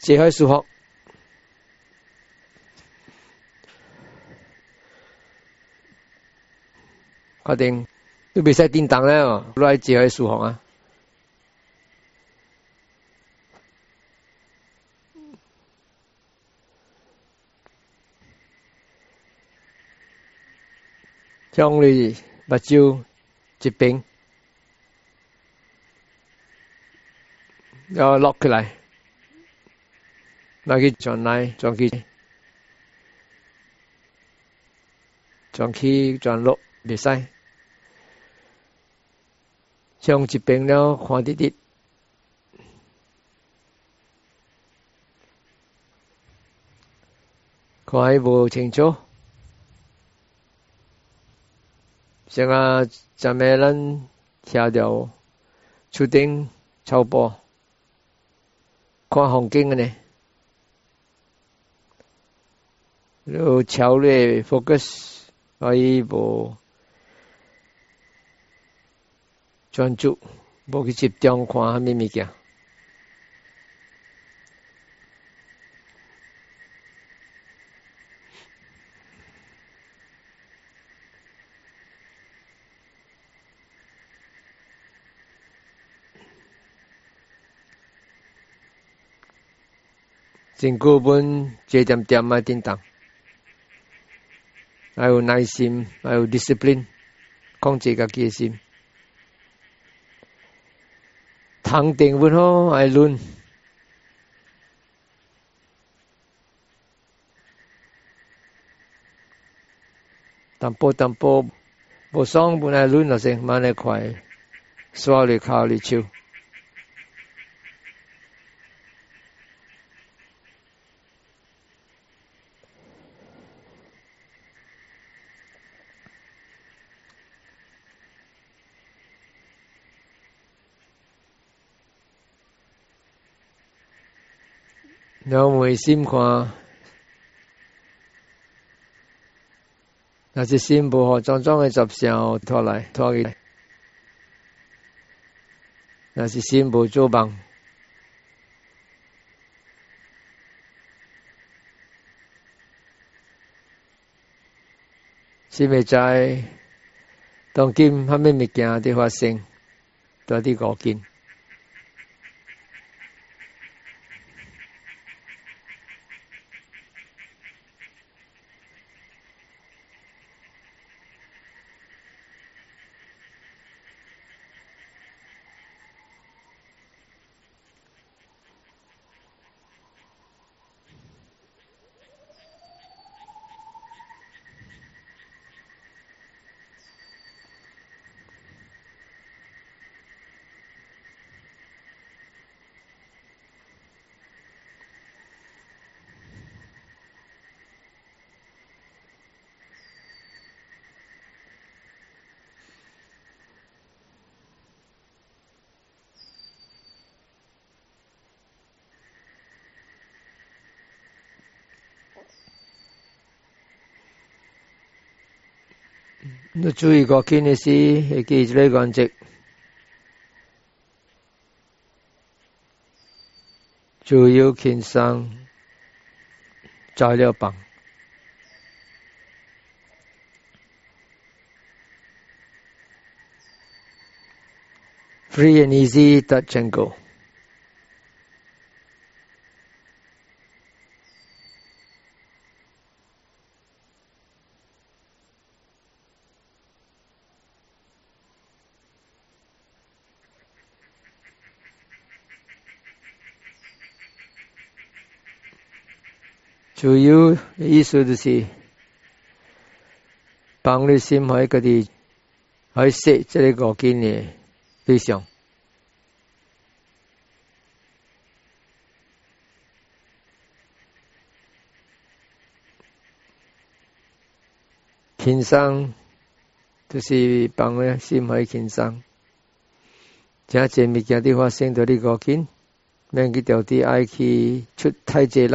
解开数 học。确定，你袂使叮当咧哦，来解开数学啊！将你目睭一边，要落起来。Nagi chọn này chọn kia chọn khi chọn lộ bị sai trong chỉ bên nó khoan tí tí khỏi vô chính chỗ sẽ là chả mẹ lần theo điều chú tính châu bò khoa hồng kinh này 了，朝咧 focus 可以无专注，无去集中看哈咪物件。进步本一点点啊，点动。I will nice him. I will discipline. Kongjiga gives him. Tang ding wun ho, I learn. Tampo tampo, bo song bun I learn la sing, man e kwai. Swali kali chiu. 有昧心看，那是心不好，装装的杂事拖来拖去，那是心不住棒。是妹在当今他们物件的发生，多啲过见。你注意个见嘅事，记住呢个值，就要见生，在呢一棒，free and easy 得尽够。主要意思就是，帮你心海嗰啲，去以这个呢个经呢，对象。平就是帮你心海轻松。加正物加的话，生到呢个经，命佢掉啲爱去出太济力。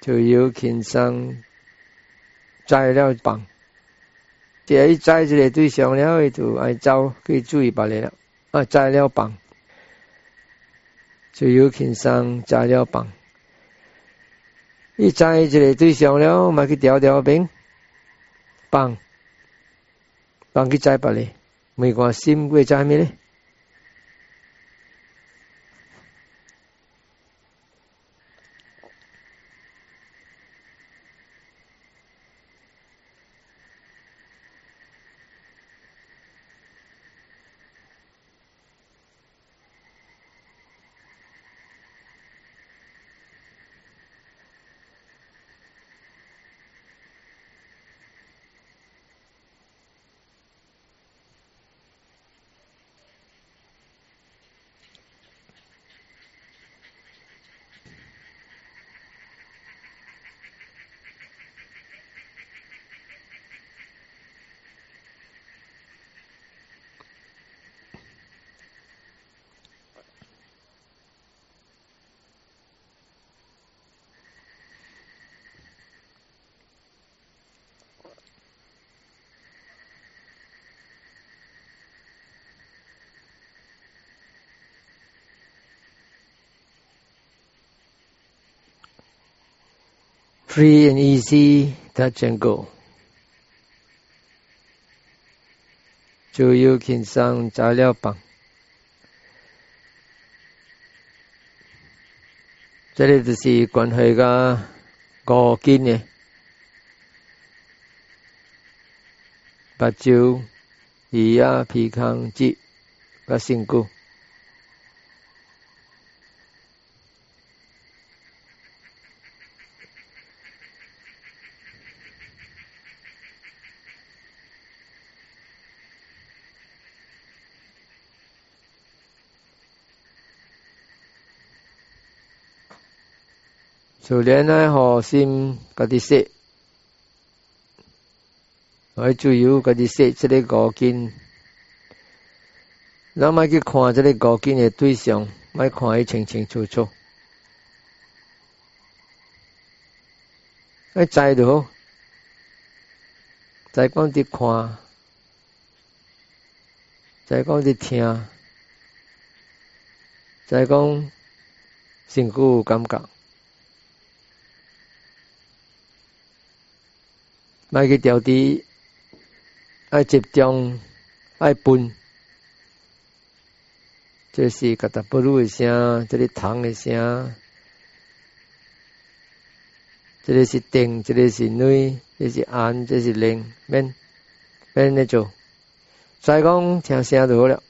就有轻伤，摘了棒，这一摘起来对象了，就爱招去注意罢了了。啊，摘了棒，就有轻伤，摘了棒，一摘起来对象了，买去调调兵，棒，棒去摘罢了。没过新会摘咩咧？free and easy touch and go，就有轻松材料棒，里就是关系个高金嘅，八九咿呀皮康济，不辛苦。就连呢，何心嗰啲色，可以有意嗰啲色，这里高见，那么去看这里高见嘅对象，唔看伊清清楚楚。再度，再讲啲看，再讲啲听，再讲，成有感觉。买个调低，爱集中，爱分，这是疙瘩，不如的声，这里长一声，这里是定，这里是内，这是安，这是灵，免免那做。再讲听声就好了，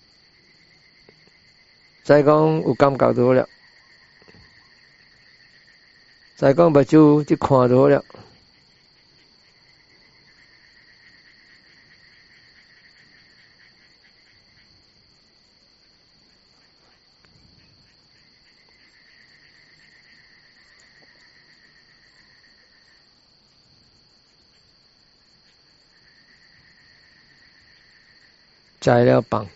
再讲有感觉就好了，再讲目睭一看就好了。材料棒。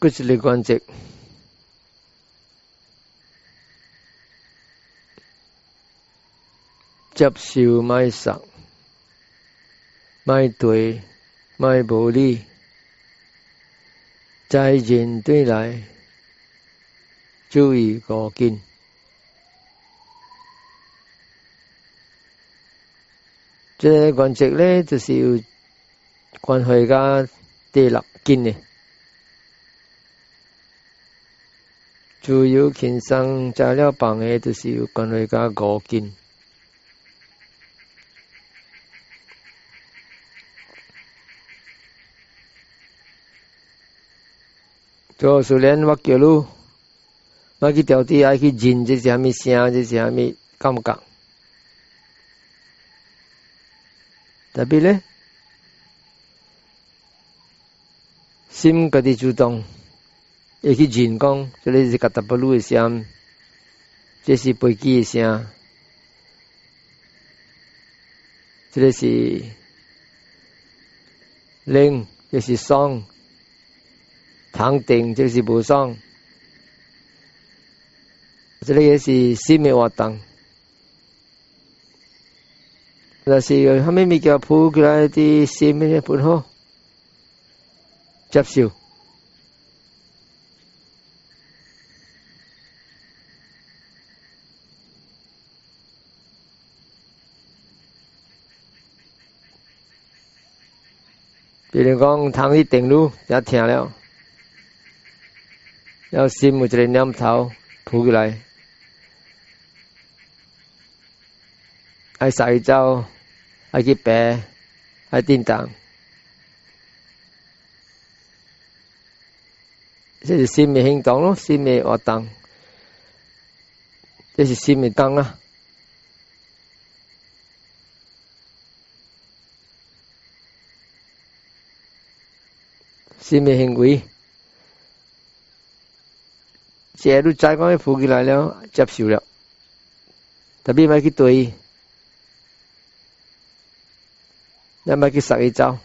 cứ grizzly con dịch chấp siêu mai sẵn mai tuổi mai bổ ly trai diện tuy lại chú ý có kinh cái quan chức 咧，就是要關佢家啲立堅嘅。主有轻伤，加了榜的就是有关于加五斤。做虽然我叫你，我去调底爱去认这些物声，这些物感觉。特别呢，心家己主动。会去认讲，这里是个达不鲁的声，这是飞机的声，这里是冷，这是霜，躺定，这是无霜，这里也是新的活动。那是他们咪叫铺起来的新的本好接受。虽然讲通去定路，也听了，了心有一个念头浮起来，爱晒走，爱去爬，爱叮当，这是心的行动咯，心的活动，这是心的动啊。心里很贵。写入斋观的福气来了，接受了，特别买去对，那买去杀一招。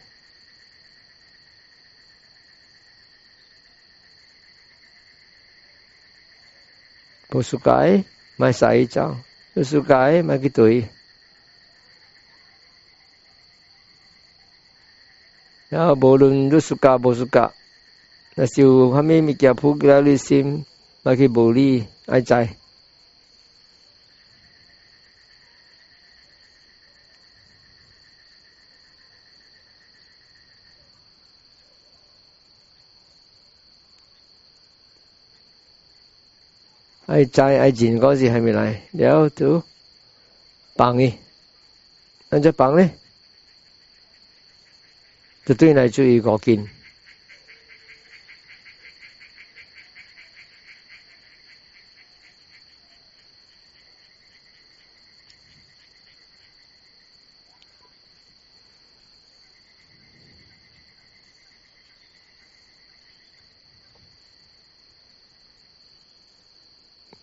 不修改，买杀一招；不修改，买去对。đó, bộ luận Rusuka Bosuka là siêu hàm mê mi kia phu kia lưu sim và khi bộ ly ai chạy ai trai ai chín có gì hay mình lại đéo chú bằng đi anh cho bằng đi 絕對係最嗰件。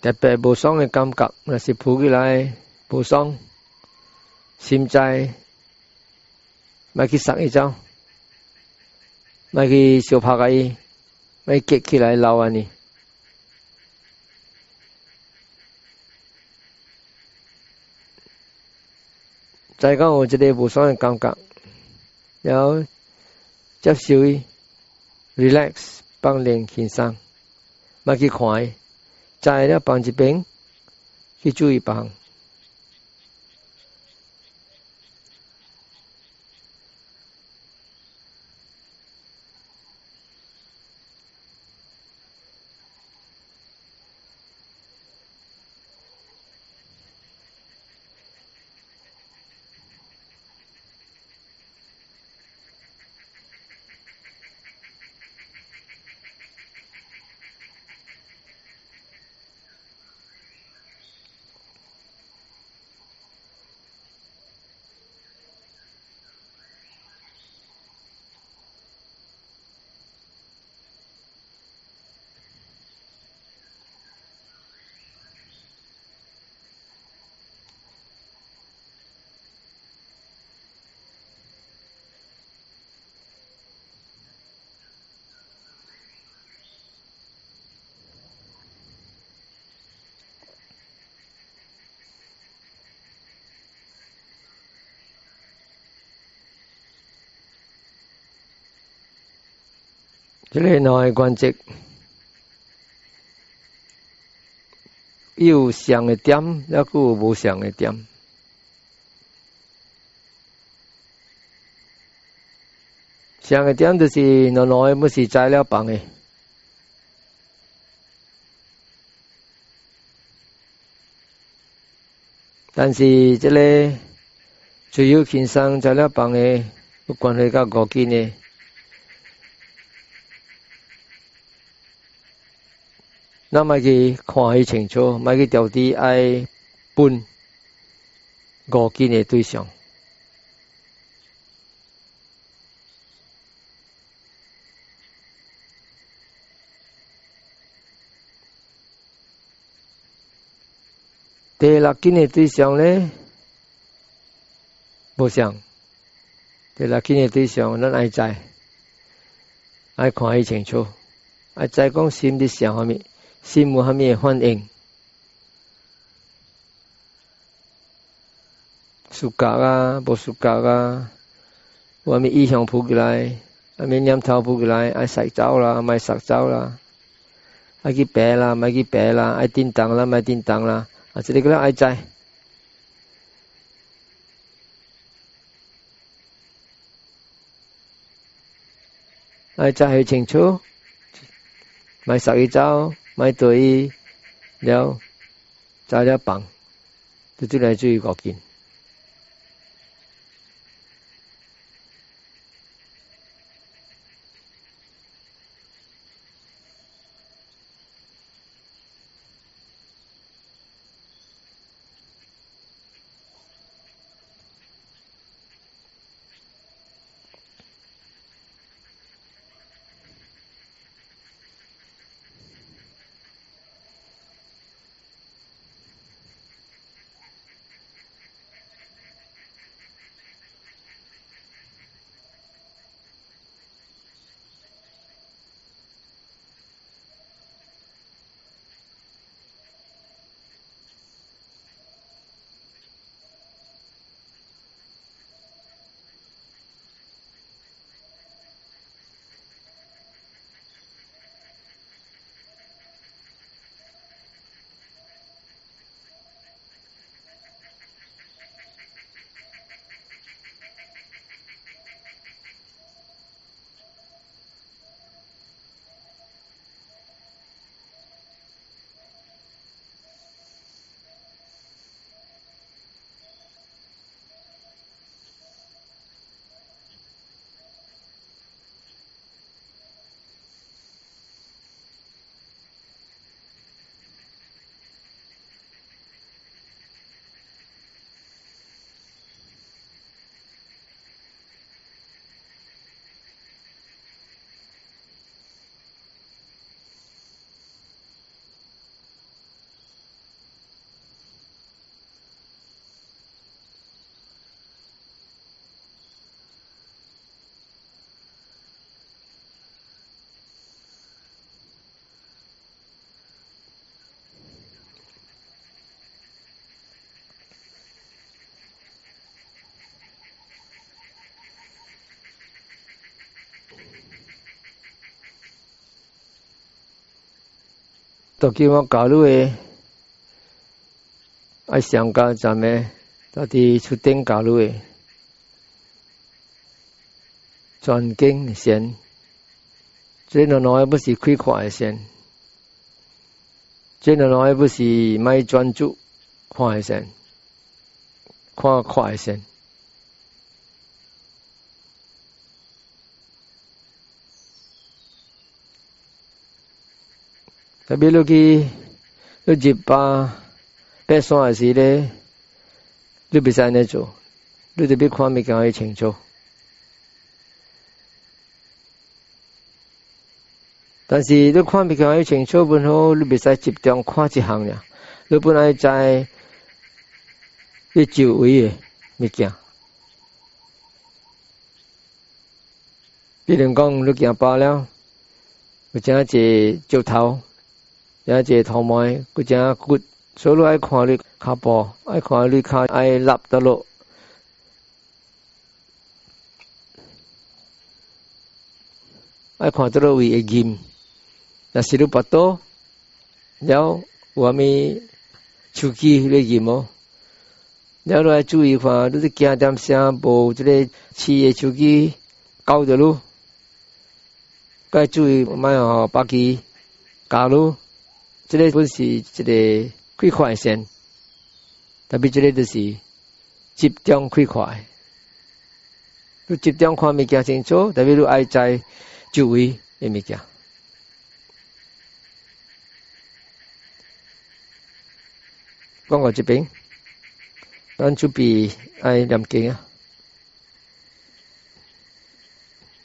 特別無雙嘅感覺，若是抱起來無雙，心齋，咪去殺一招。Mari soparai, mari kek kilai lawani. Tại con ngồi trên đây bổ sung cảm cảm. Nhớ chấp siêu relax, bằng liền khiên sang. Mà khi khỏi, chạy đó bằng chỉ bên, khi chú ý bằng. lễ nói quan chức 有上嘅点，抑佫有无上嘅点。上嘅点就是两两嘅，不是摘了棒嘅。但是即、这个自由轻松摘了棒嘅，有关系到五斤嘅。那么去看起清楚，咪去调低爱搬五斤的对象，第六斤的对象呢？无想，第六斤的对象咱爱在，爱看起清楚，爱在光心的上面。xin mùa hâm mê hoan nghênh. Sukara, bồ sukara, và mình ý hướng phụ lại, à mình nhắm thao phụ lại, ai sạc cháu là, mai sạc cháu là, ai kí bé là, mai kí bé là, ai tin tăng là, mai tin tăng là, à chỉ cái là ai chạy. ai chạy hiểu chính chú, mai sạc cháu, 买袋衣了，炸了棒，都就来自于国境。都地我搞路诶，爱想干啥呢？到底出点搞路的，转经先。赚了钱不是亏垮的先，赚了钱不是卖专注垮的先，垮垮的先。啊，比如讲，你一八、爬山的时咧，你比安尼做，你就比宽物件可清楚。但是，你宽物件可清楚，受，不过你比使集中看一项呀。你本来在一周围嘅物件，比如讲你行破了，或者一石头。也这头毛个真骨，所以爱看你卡步，爱看你卡爱立得落。爱看得落为金，那是你不多，了我们手机那金哦。了来注意看，你是惊点啥无？这个企业手机搞着咯，该注意买哦，把机搞咯。这个本是一个开阔的心，特别这个就是集中开阔。你集中看物件清楚，特别你爱在周围的物件。讲到这边，咱准备爱念经啊。